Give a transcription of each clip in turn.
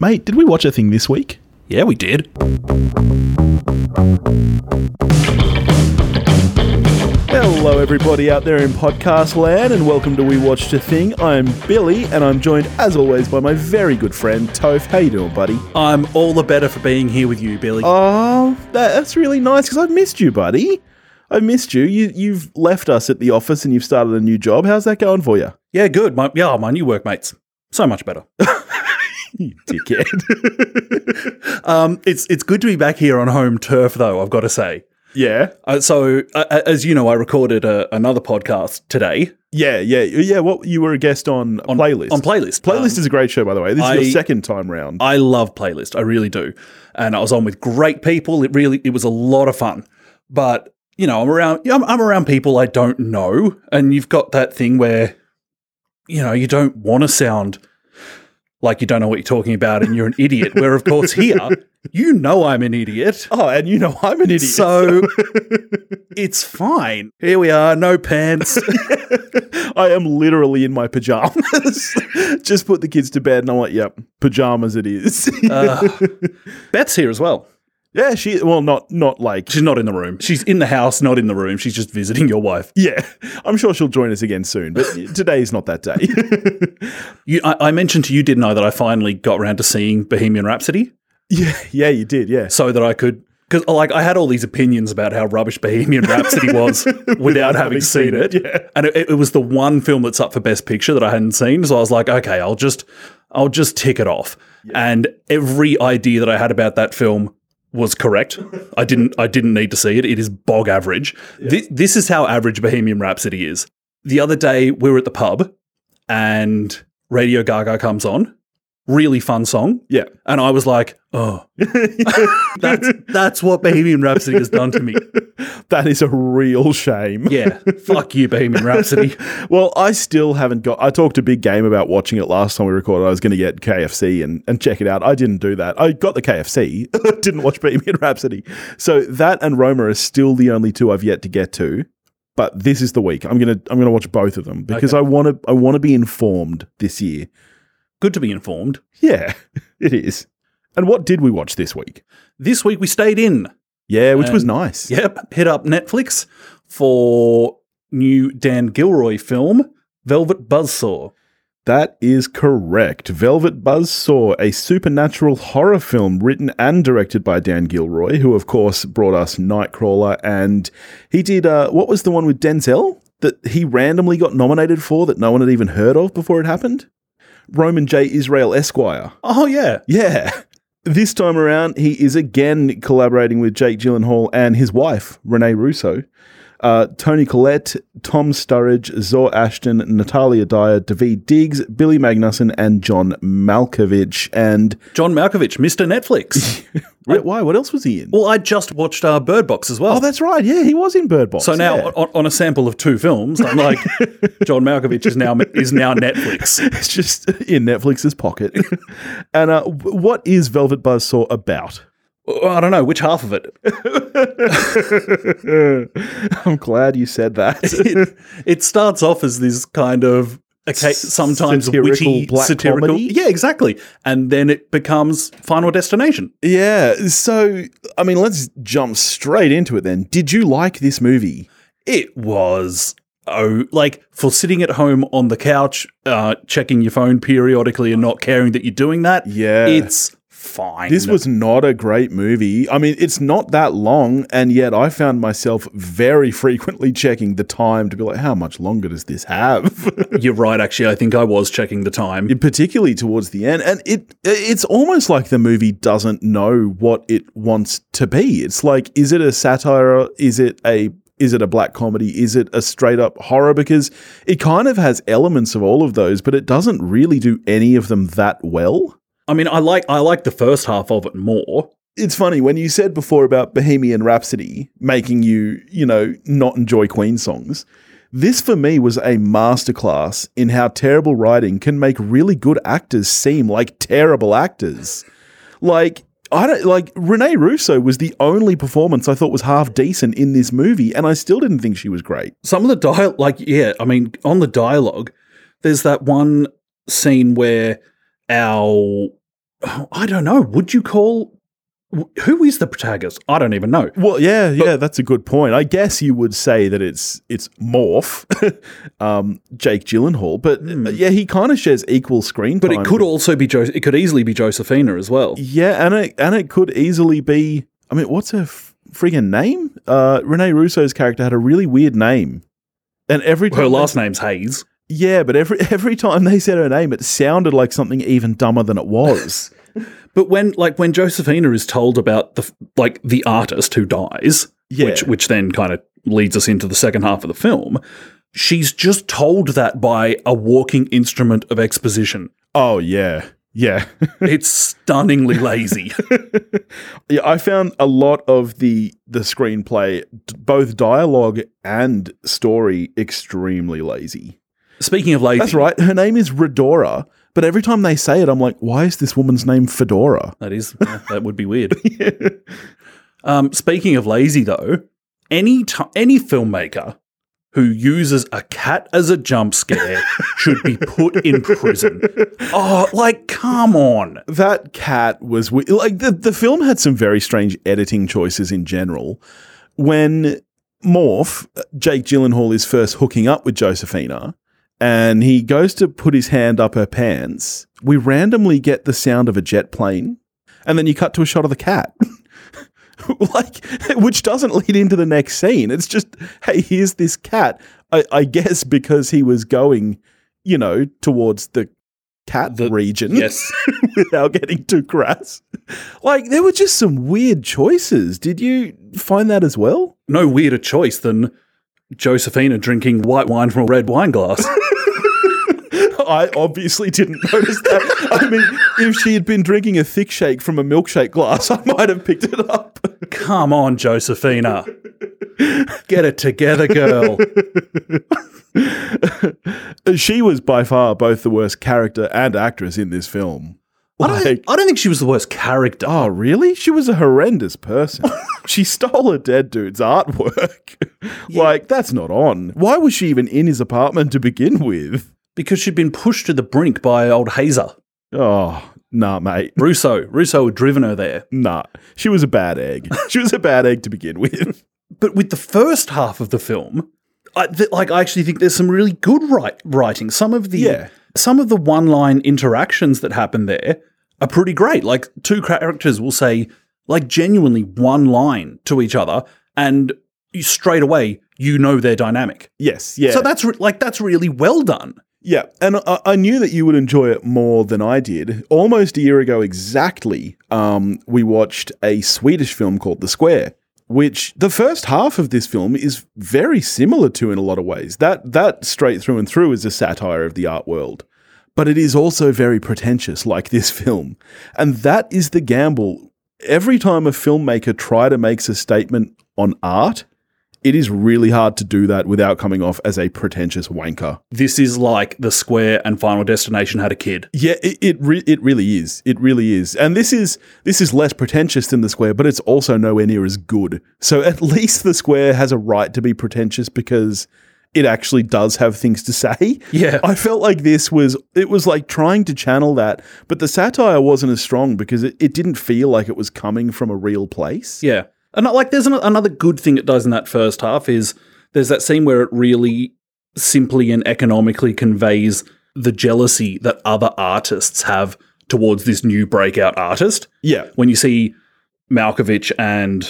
Mate, did we watch a thing this week? Yeah, we did. Hello, everybody out there in podcast land, and welcome to We Watched a Thing. I'm Billy, and I'm joined, as always, by my very good friend Toph. How you doing, buddy? I'm all the better for being here with you, Billy. Oh, that, that's really nice because I've missed you, buddy. I missed you. You you've left us at the office and you've started a new job. How's that going for you? yeah, good. My, yeah, my new workmates. So much better. You dickhead. Um, it's it's good to be back here on home turf, though. I've got to say. yeah, Uh, so, uh, as you know, I recorded a, another podcast today yeah, yeah, yeah. What you were a guest on, on playlist. On playlist, playlist Um, is a great show, by the way. This is your second time round. I love playlist. I really do. And I was on with great people. It really it was a lot of fun. But you know, I'm around. I'm, I'm around people I don't know, and you've got that thing where you know you don't want to sound like you don't know what you're talking about and you're an idiot. Where of course here, you know I'm an idiot. oh, and you know I'm an idiot. So it's fine. Here we are, no pants. I am literally in my pajamas. Just put the kids to bed, and I'm like, "Yep, pajamas it is." Uh, Beth's here as well. Yeah, she. Well, not not like. She's not in the room. She's in the house, not in the room. She's just visiting your wife. Yeah, I'm sure she'll join us again soon, but today's not that day. You, I, I mentioned to you, didn't I, that I finally got around to seeing Bohemian Rhapsody, yeah, yeah, you did. Yeah, so that I could, because like I had all these opinions about how rubbish Bohemian Rhapsody was without having seen it, Yeah. and it, it was the one film that's up for Best Picture that I hadn't seen. So I was like, okay, I'll just, I'll just tick it off. And every idea that I had about that film was correct. I didn't, I didn't need to see it. It is bog average. This, this is how average Bohemian Rhapsody is. The other day we were at the pub, and Radio Gaga comes on. Really fun song. yeah. And I was like, oh, that's, that's what Bohemian Rhapsody has done to me. That is a real shame. Yeah. Fuck you, Bohemian Rhapsody. Well, I still haven't got. I talked a big game about watching it last time we recorded. I was going to get KFC and, and check it out. I didn't do that. I got the KFC, didn't watch Bohemian Rhapsody. So that and Roma are still the only two I've yet to get to. But this is the week. I'm gonna I'm gonna watch both of them because I want to I want to be informed this year. Good to be informed. Yeah, it is. And what did we watch this week? This week we stayed in. Yeah, which was nice. Yep. Hit up Netflix for new Dan Gilroy film, Velvet Buzzsaw. That is correct. Velvet Buzzsaw, a supernatural horror film written and directed by Dan Gilroy, who of course brought us Nightcrawler, and he did uh, what was the one with Denzel that he randomly got nominated for that no one had even heard of before it happened? Roman J. Israel Esquire. Oh, yeah. Yeah. This time around, he is again collaborating with Jake Gyllenhaal and his wife, Rene Russo. Uh, Toni Collette, Tom Sturridge, Zawe Ashton, Natalia Dyer, Daveed Diggs, Billy Magnussen, and John Malkovich. And John Malkovich, Mr. Netflix. Why? What else was he in? well, I just watched uh, Bird Box as well. Oh, that's right. Yeah, he was in Bird Box. so now, yeah. on, on a sample of two films, I'm like, John Malkovich is now is now Netflix. it's just in Netflix's pocket. and uh, what is Velvet Buzzsaw about? I don't know which half of it. I'm glad you said that. it, it starts off as this kind of okay, sometimes Satirical witty, black satirical. comedy? Yeah, exactly. And then it becomes Final Destination. Yeah. So, I mean, let's jump straight into it then. Did you like this movie? It was oh, like for sitting at home on the couch, uh, checking your phone periodically and not caring that you're doing that. Yeah. it's fine. This was not a great movie. I mean, it's not that long, and yet I found myself very frequently checking the time to be like, how much longer does this have? You're right. Actually, I think I was checking the time. Particularly towards the end, and it it's almost like the movie doesn't know what it wants to be. It's like, is it a satire? Is it a is it a black comedy? Is it a straight up horror? Because it kind of has elements of all of those, but it doesn't really do any of them that well. I mean, I like I like the first half of it more. it's funny when you said before about Bohemian Rhapsody making you, you know, not enjoy Queen songs. This for me was a masterclass in how terrible writing can make really good actors seem like terrible actors. Like I don't like Rene Russo was the only performance I thought was half decent in this movie, and I still didn't think she was great. Some of the dial, like yeah, I mean, on the dialogue, there's that one scene where our I don't know. Would you call who is the protagonist? I don't even know. Well, yeah, yeah, that's a good point. I guess you would say that it's it's Morf, um, Jake Gyllenhaal, but uh, yeah, he kind of shares equal screen But it could also be jo- it could easily be Josephina as well. yeah, and it and it could easily be. I mean, what's her f- friggin' name? Uh, Rene Russo's character had a really weird name, and every time Her last name's Haze. Yeah, but every every time they said her name, it sounded like something even dumber than it was. But when like when Josephina is told about the like the artist who dies, Yeah. which which then kind of leads us into the second half of the film, she's just told that by a walking instrument of exposition. oh yeah, yeah. It's stunningly lazy. Yeah, I found a lot of the the screenplay, both dialogue and story, extremely lazy. Speaking of lazy, That's right. Her name is Rhodora, but every time they say it, I'm like, why is this woman's name Fedora? That is yeah, that would be weird. Um, speaking of lazy, though, any ti any filmmaker who uses a cat as a jump scare should be put in prison. Oh, like come on! That cat was we- like the the film had some very strange editing choices in general. When Morf, Jake Gyllenhaal is first hooking up with Josephina, and he goes to put his hand up her pants. We randomly get the sound of a jet plane, and then you cut to a shot of the cat. like, which doesn't lead into the next scene. It's just, hey, here's this cat. I, I guess because he was going, you know, towards the cat The- region Yes, without getting too crass. Like there were just some weird choices. Did you find that as well? no weirder choice than Josephina drinking white wine from a red wine glass. I obviously didn't notice that. I mean, if she had been drinking a thick shake from a milkshake glass, I might have picked it up. come on, Josephina, get it together, girl. she was by far both the worst character and actress in this film. I don't, think, I don't think she was the worst character. Oh, really? She was a horrendous person. she stole a dead dude's artwork. Like, that's not on. Why was she even in his apartment to begin with? because she'd been pushed to the brink by old Hazer. Oh, nah, mate. Russo. Russo had driven her there. Nah. She was a bad egg. She was a bad egg to begin with. But with the first half of the film, I, th- like I actually think there's some really good write- writing. Some of the Yeah. Some of the one-line interactions that happen there are pretty great. Like two characters will say like genuinely one line to each other, and you, straight away you know their dynamic. Yes, yeah. So that's re- like that's really well done. Yeah, and I, I knew that you would enjoy it more than I did. Almost a year ago exactly, um, we watched a Swedish film called The Square, which the first half of this film is very similar to in a lot of ways. That that straight through and through is a satire of the art world. But it is also very pretentious, like this film. And that is the gamble. Every time a filmmaker try to makes a statement on art, it is really hard to do that without coming off as a pretentious wanker. This is like the Square and Final Destination had a kid. Yeah, it it, re- it really is. It really is. And this is this is less pretentious than the square, but it's also nowhere near as good. So at least the square has a right to be pretentious because it actually does have things to say. Yeah. I felt like this was it was like trying to channel that, but the satire wasn't as strong because it, it didn't feel like it was coming from a real place. Yeah. And uh, like there's an- another good thing it does in that first half is there's that scene where it really simply and economically conveys the jealousy that other artists have towards this new breakout artist. Yeah. When you see Malkovich and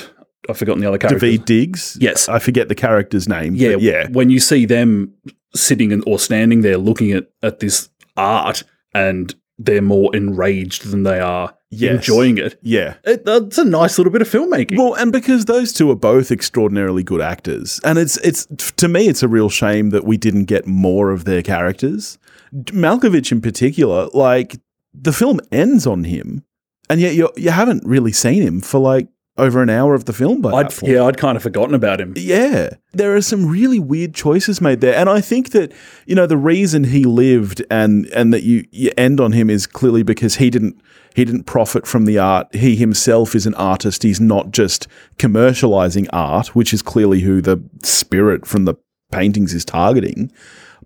I've forgotten the other character. Daveed Diggs. Yes. I forget the character's name. Yeah, yeah. When you see them sitting and, or standing there looking at, at this art and they're more enraged than they are Yes. enjoying it, Yeah. it, uh, that's a nice little bit of filmmaking. Well, and because those two are both extraordinarily good actors, and it's it's to me it's a real shame that we didn't get more of their characters. Malkovich in particular, like the film ends on him, and yet you you haven't really seen him for like over an hour of the film by I'd, yeah, I'd kind of forgotten about him. Yeah, there are some really weird choices made there, and I think that you know the reason he lived and and that you you end on him is clearly because he didn't he didn't profit from the art. He himself is an artist. He's not just commercializing art, which is clearly who the spirit from the paintings is targeting.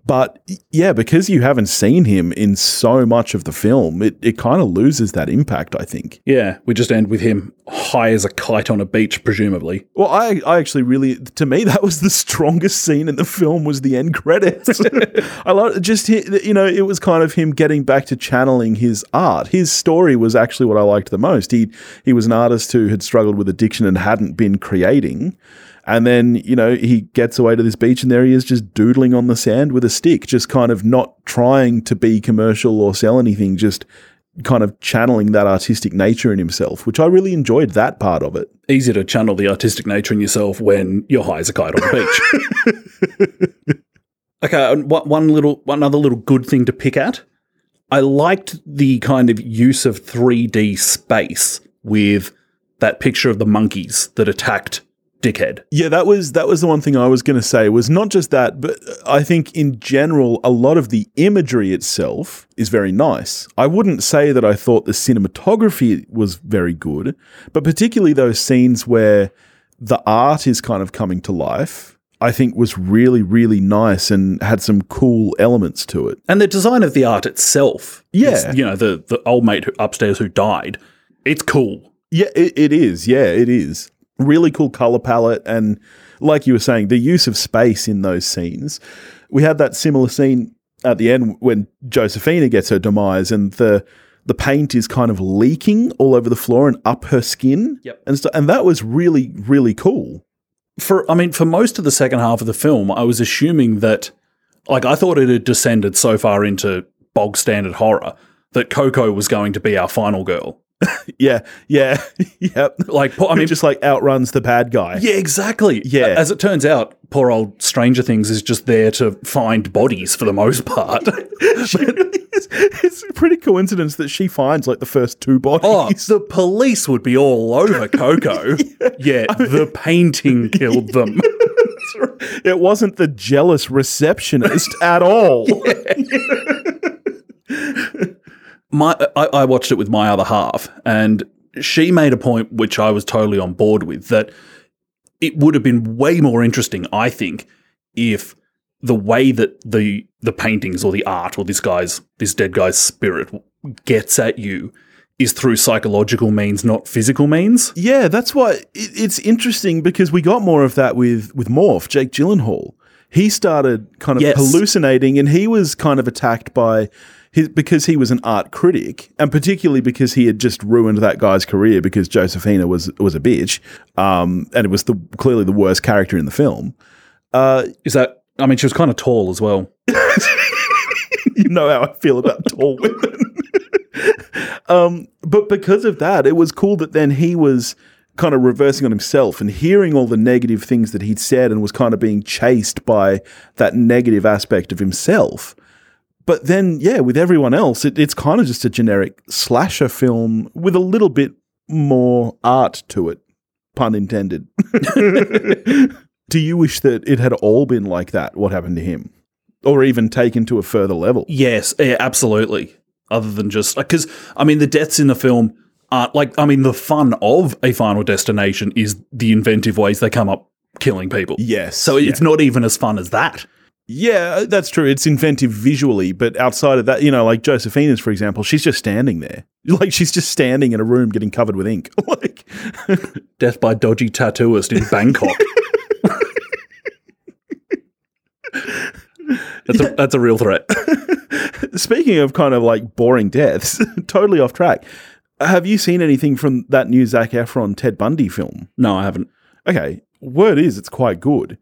But yeah, because you haven't seen him in so much of the film, it, it kind of loses that impact, I think. Yeah, we just end with him high as a kite on a beach, presumably. Well, I, I actually really, to me, that was the strongest scene in the film was the end credits. I love just, you know, it was kind of him getting back to channeling his art. His story was actually what I liked the most. He, he was an artist who had struggled with addiction and hadn't been creating. And then, you know, he gets away to this beach and there he is just doodling on the sand with a stick, just kind of not trying to be commercial or sell anything, just kind of channeling that artistic nature in himself, which I really enjoyed that part of it. Easy to channel the artistic nature in yourself when you're high as a kite on the beach. okay, one one little, one other little good thing to pick at. I liked the kind of use of 3D space with that picture of the monkeys that attacked Dickhead. Yeah, that was that was the one thing I was going to say was not just that, but I think in general a lot of the imagery itself is very nice. I wouldn't say that I thought the cinematography was very good, but particularly those scenes where the art is kind of coming to life, I think was really really nice and had some cool elements to it. And the design of the art itself. Yeah. is, you know, the, the old mate who, upstairs who died. It's cool. Yeah, it, it is. Yeah, it is. Really cool color palette. And like you were saying, the use of space in those scenes. We had that similar scene at the end when Josephina gets her demise and the the paint is kind of leaking all over the floor and up her skin. Yep. And, st- and that was really, really cool. for I mean, for most of the second half of the film, I was assuming that like I thought it had descended so far into bog standard horror that Coco was going to be our final girl. Yeah, yeah, yep. Like I I mean, mean just like outruns the bad guy. Yeah, exactly. Yeah. As it turns out, poor old Stranger Things is just there to find bodies for the most part. Really. It's a pretty coincidence that she finds like the first two bodies. oh, the police would be all over Coco. yeah, the painting killed them. It wasn't the jealous receptionist at all. My I, I watched it with my other half, and she made a point which I was totally on board with that it would have been way more interesting, I think, if the way that the the paintings or the art or this guy's this dead guy's spirit gets at you is through psychological means, not physical means. Yeah, that's why it, it's interesting because we got more of that with with Morf, Jake Gyllenhaal. He started kind of Yes. hallucinating, and he was kind of attacked by his because he was an art critic, and particularly because he had just ruined that guy's career because Josephina was was a bitch, um, and it was the clearly the worst character in the film. Uh, Is that? I mean, she was kind of tall as well. you know how I feel about tall women. um, but because of that, it was cool that then he was kind of reversing on himself and hearing all the negative things that he'd said and was kind of being chased by that negative aspect of himself. But then, yeah, with everyone else, it, it's kind of just a generic slasher film with a little bit more art to it, pun intended. Do you wish that it had all been like that? What happened to him? Or even taken to a further level? Yes, yeah, absolutely. Other than just because I mean, the deaths in the film aren't like I mean, the fun of a Final Destination is the inventive ways they come up killing people. Yes. So it's not even as fun as that. Yeah, uh, that's true. It's inventive visually, but outside of that, you know, like Josephina's, for example, she's just standing there. Like she's just standing in a room getting covered with ink. like, Death by dodgy tattooist in Bangkok. that's a that's a real threat. speaking of kind of like boring deaths, totally off track. Have you seen anything from that new Zac Efron Ted Bundy film? No, I haven't. Okay, word is it's quite good.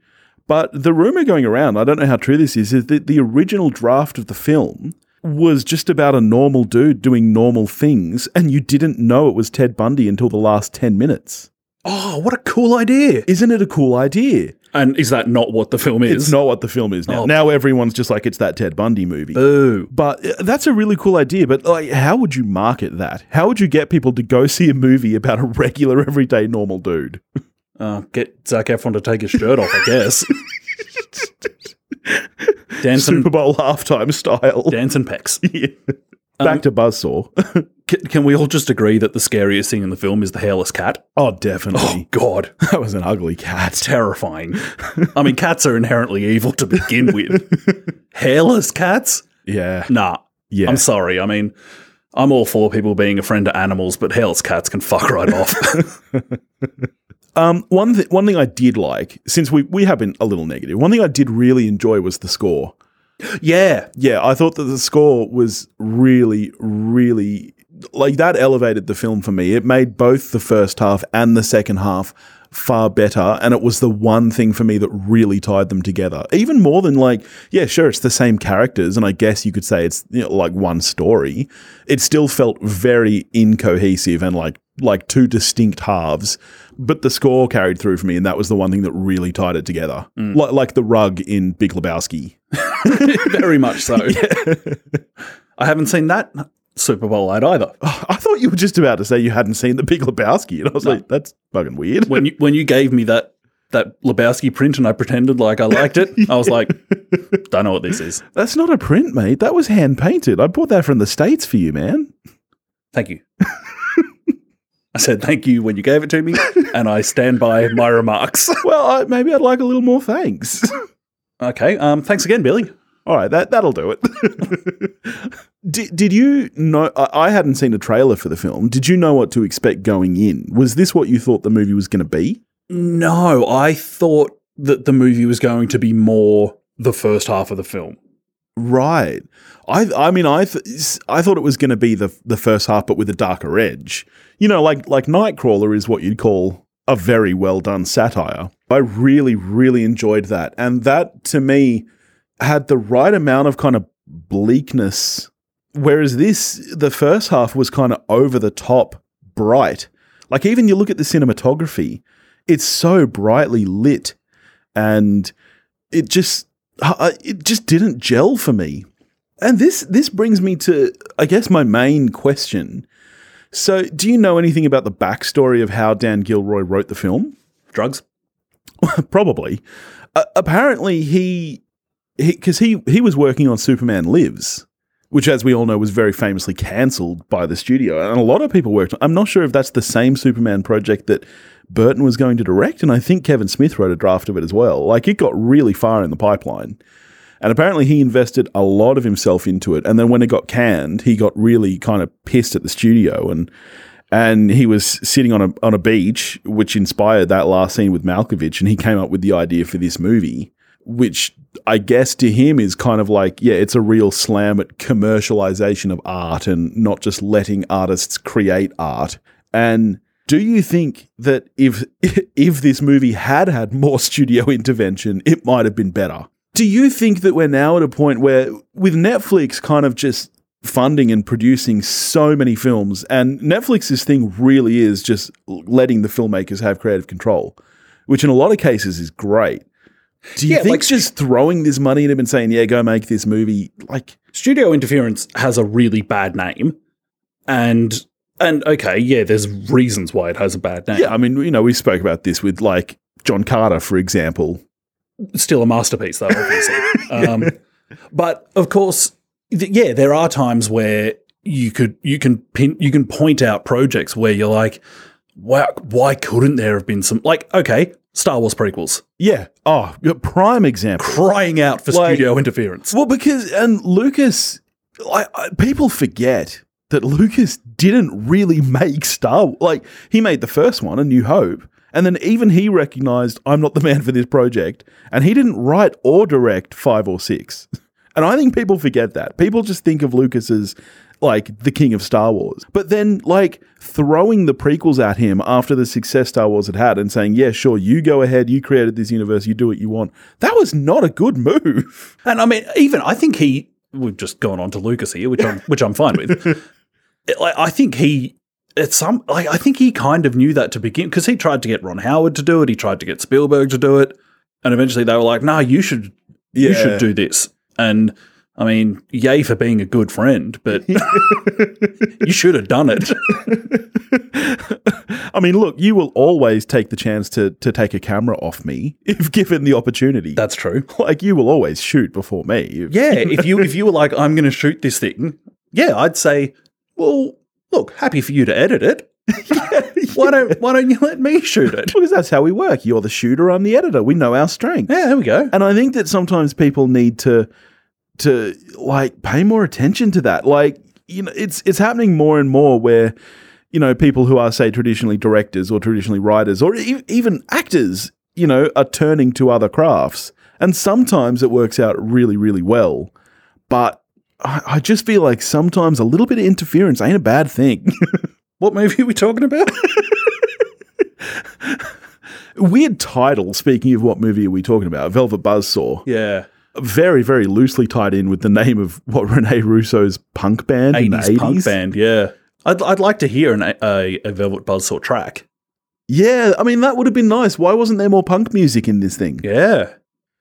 But the rumor going around, I don't know how true this is, is that the original draft of the film was just about a normal dude doing normal things, and you didn't know it was Ted Bundy until the last 10 minutes. Oh, what a cool idea! Isn't it a cool idea? And is that not what the film is? It's not what the film is now. Oh. Now everyone's just like, it's that Ted Bundy movie. Boo. But uh, that's a really cool idea. But like, how would you market that? How would you get people to go see a movie about a regular, everyday, normal dude? Uh, get Zac Efron to take his shirt off, I guess. Dancing, Super Bowl halftime style. dancing pecs. Yeah. Back to Buzzsaw. C- can we all just agree that the scariest thing in the film is the hairless cat? Oh, definitely. Oh. God, That was an ugly cat. terrifying. I mean, cats are inherently evil to begin with. hairless cats? Yeah. Nah. Yeah. I'm sorry. I mean, I'm all for people being a friend to animals, but hairless cats can fuck right off. Um, one th- one thing I did like, since we we have been a little negative, one thing I did really enjoy was the score. yeah. Yeah, I thought that the score was really, really like that elevated the film for me. It made both the first half and the second half far better, and it was the one thing for me that really tied them together. Even more than like, yeah, sure, it's the same characters, and I guess you could say it's you know, like one story. It still felt very incohesive and like like two distinct halves. But the score carried through for me, and that was the one thing that really tied it together. Mm. Like like the rug in Big Lebowski. Very much so. I haven't seen that Super Bowl ad either. Oh, I thought you were just about to say you hadn't seen the Big Lebowski, and I was like, "That's fucking weird." When you when you gave me that that Lebowski print and I pretended like I liked it, I was like, don't know what this is. That's not a print, mate. That was hand painted. I bought that from the states for you, man. Thank you. I said thank you when you gave it to me, and I stand by my remarks. Well, I, maybe I'd like a little more thanks. Okay, um, thanks again, Billy. All right, that that'll do it. did, did you know? I, I hadn't seen a trailer for the film. Did you know what to expect going in? Was this what you thought the movie was going to be? No, I thought that the movie was going to be more the first half of the film. Right. I I mean I th- I thought it was going to be the the first half, but with a darker edge. You know, like like Nightcrawler is what you'd call a very well done satire. I really really enjoyed that, and that to me had the right amount of kind of bleakness. Whereas this, the first half was kind of over the top bright. Like even you look at the cinematography, it's so brightly lit, and it just it just didn't gel for me. And this this brings me to I guess my main question. So, do you know anything about the backstory of how Dan Gilroy wrote the film? Drugs? Probably. Uh, apparently, he because he, he was working on Superman Lives, which, as we all know, was very famously cancelled by the studio, and a lot of people worked. on I'm not sure if that's the same Superman project that Burton was going to direct, and I think Kevin Smith wrote a draft of it as well. Like it got really far in the pipeline. And apparently he invested a lot of himself into it. And then when it got canned, he got really kind of pissed at the studio and and he was sitting on a on a beach, which inspired that last scene with Malkovich, and he came up with the idea for this movie, which I guess to him is kind of like, yeah, it's a real slam at commercialization of art and not just letting artists create art. And do you think that if if this movie had had more studio intervention, it might have been better? Do you think that we're now at a point where, with Netflix kind of just funding and producing so many films, and Netflix's thing really is just letting the filmmakers have creative control, which in a lot of cases is great. Do you Yeah, think like- just throwing this money at him and saying, "Yeah, go make this movie," like, Studio interference has a really bad name, and and okay, yeah, there's reasons why it has a bad name. yeah, I mean, you know, we spoke about this with like John Carter, for example. still a masterpiece, though, obviously. um, but of course, th- yeah, there are times where you could you can pin you can point out projects where you're like, wow, why couldn't there have been some like okay, Star Wars prequels Yeah. Oh, prime example. crying out for Like- studio interference. Well, because and Lucas, I, people forget that Lucas didn't really make Star. Wars. Like he made the first one, A New Hope, and then even he recognized I'm not the man for this project, and he didn't write or direct five or six. And I think people forget that. People just think of Lucas as like the king of Star Wars. But then like throwing the prequels at him after the success Star Wars had had and saying, "Yeah, sure, you go ahead, you created this universe, you do what you want." That was not a good move. And I mean, even I think he we've just gone on to Lucas here, which I'm which I'm fine with. I think he at some like I think he kind of knew that to begin because he tried to get Ron Howard to do it, he tried to get Spielberg to do it, and eventually they were like, "No, you should you should do this." And I mean, yay for being a good friend, but you should have done it. I mean, look, you will always take the chance to to take a camera off me if given the opportunity. That's true. like you will always shoot before me. Yeah, if you if you were like, I'm going to shoot this thing, yeah, I'd say, well, look, happy for you to edit it. why don't Why don't you let me shoot it? Because that's how we work. You're the shooter, I'm the editor. We know our strengths. Yeah, there we go. And I think that sometimes people need to to like pay more attention to that. Like, you know, it's it's happening more and more where you know, people who are say traditionally directors or traditionally writers or e- even actors, you know, are turning to other crafts. And sometimes it works out really really well. But I, I just feel like sometimes a little bit of interference ain't a bad thing. What movie are we talking about? Weird title, speaking of what movie are we talking about? Velvet Buzzsaw. yeah, very, very loosely tied in with the name of what Rene Russo's punk band in the 80s 80s. punk band. Yeah, I'd I'd like to hear an, a a Velvet Buzzsaw track. Yeah, I mean, that would have been nice. Why wasn't there more punk music in this thing? Yeah,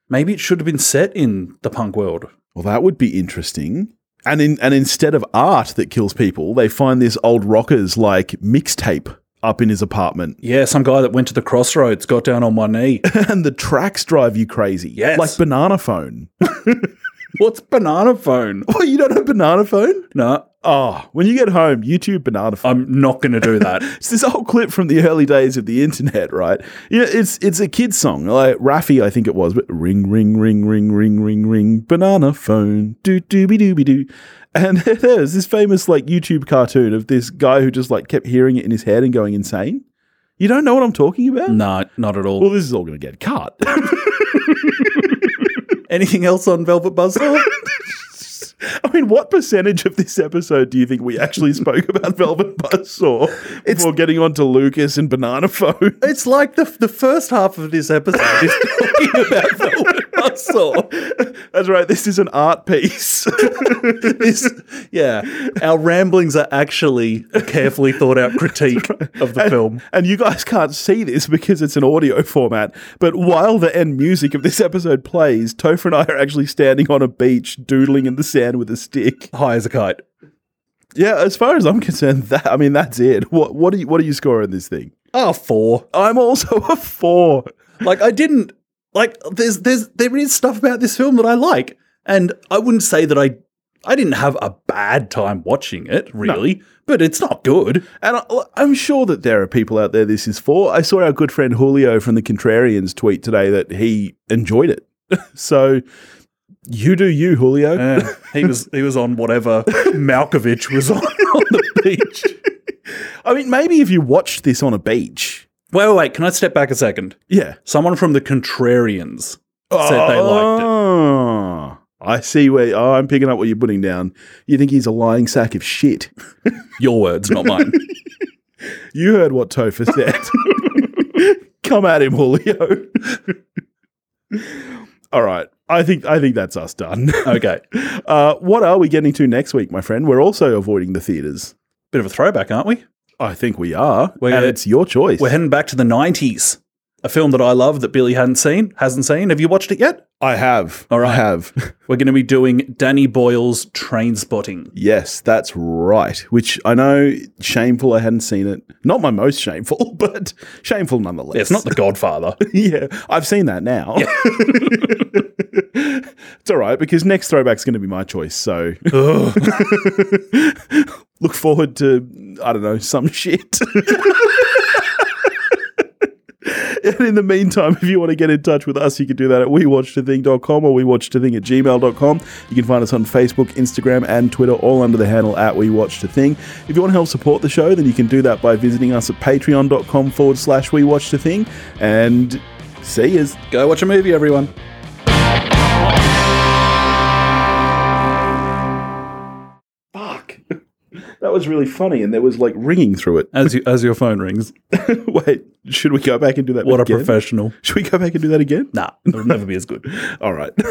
maybe it should have been set in the punk world. Well, that would be interesting. And in, and instead of art that kills people, they find this old rocker's like mixtape up in his apartment. Yeah, some guy that went to the crossroads, got down on one knee. and the tracks drive you crazy. Yes. Like Banana Phone. What's banana phone? oh, you don't have Banana Phone? No, Oh, ah, when you get home, YouTube Banana Phone. I'm not going to do that. It's this old clip from the early days of the internet, right? You know, it's it's a kid's song, like Raffi, I think it was, but ring, ring, ring, ring, ring, ring, ring, banana phone, do dooby dooby doo. And there's this famous like YouTube cartoon of this guy who just like kept hearing it in his head and going insane. You don't know what I'm talking about? no, not at all. Well, this is all going to get cut. Anything else on Velvet Buzzsaw? I mean, what percentage of this episode do you think we actually spoke about Velvet Buzzsaw before getting on to Lucas and Banana Phone? it's like the the first half of this episode is talking about Velvet Buzzsaw. That's right. This is an art piece. This, yeah, our ramblings are actually a carefully thought out critique of the film. And you guys can't see this because it's an audio format. But while the end music of this episode plays, Topher and I are actually standing on a beach doodling in the sand with a stick. High as a kite. Yeah, as far as I'm concerned, that I mean that's it. What what do you what do you score in this thing? A four. I'm also a four. Like I didn't like. There's there's there is stuff about this film that I like, and I wouldn't say that I I didn't have a bad time watching it really, but it's not good. And I, I'm sure that there are people out there this is for. I saw our good friend Julio from the Contrarians tweet today that he enjoyed it. so you do you, Julio. Yeah, he was he was on whatever Malkovich was on on the beach. I mean, maybe if you watched this on a beach. Wait, wait, wait. Can I step back a second? Yeah. Someone from the Contrarians said they liked it. Oh, I see where oh, I'm picking up what you're putting down. You think he's a lying sack of shit. Your words, not mine. You heard what Topher said. Come at him, Julio. All right. I think I think that's us done. Okay. Uh, what are we getting to next week, my friend? We're also avoiding the theaters. Bit of a throwback, aren't we? I think we are, We're- and it's your choice. We're heading back to the 90s. A film that I love that Billy hadn't seen, hasn't seen. Have you watched it yet? I have. All right. I have. We're going to be doing Danny Boyle's Trainspotting. yes, that's right. Which I know shameful. I hadn't seen it. Not my most shameful, but shameful nonetheless. Yeah, it's not The Godfather. yeah, I've seen that now. it's all right because next throwback's going to be my choice. So look forward to I don't know some shit. And in the meantime, if you want to get in touch with us, you can do that at wewatchedathing.com or wewatchedathing at gmail.com. You can find us on Facebook, Instagram, and Twitter, all under the handle at wewatchedathing. If you want to help support the show, then you can do that by visiting us at patreon.com forward slash wewatchedathing. And see yous. Go watch a movie, everyone. That was really funny, and there was like ringing through it. As, you, as your phone rings. Wait, should we go back and do that What a again? professional. Should we go back and do that again? Nah, it'll never be as good. All right.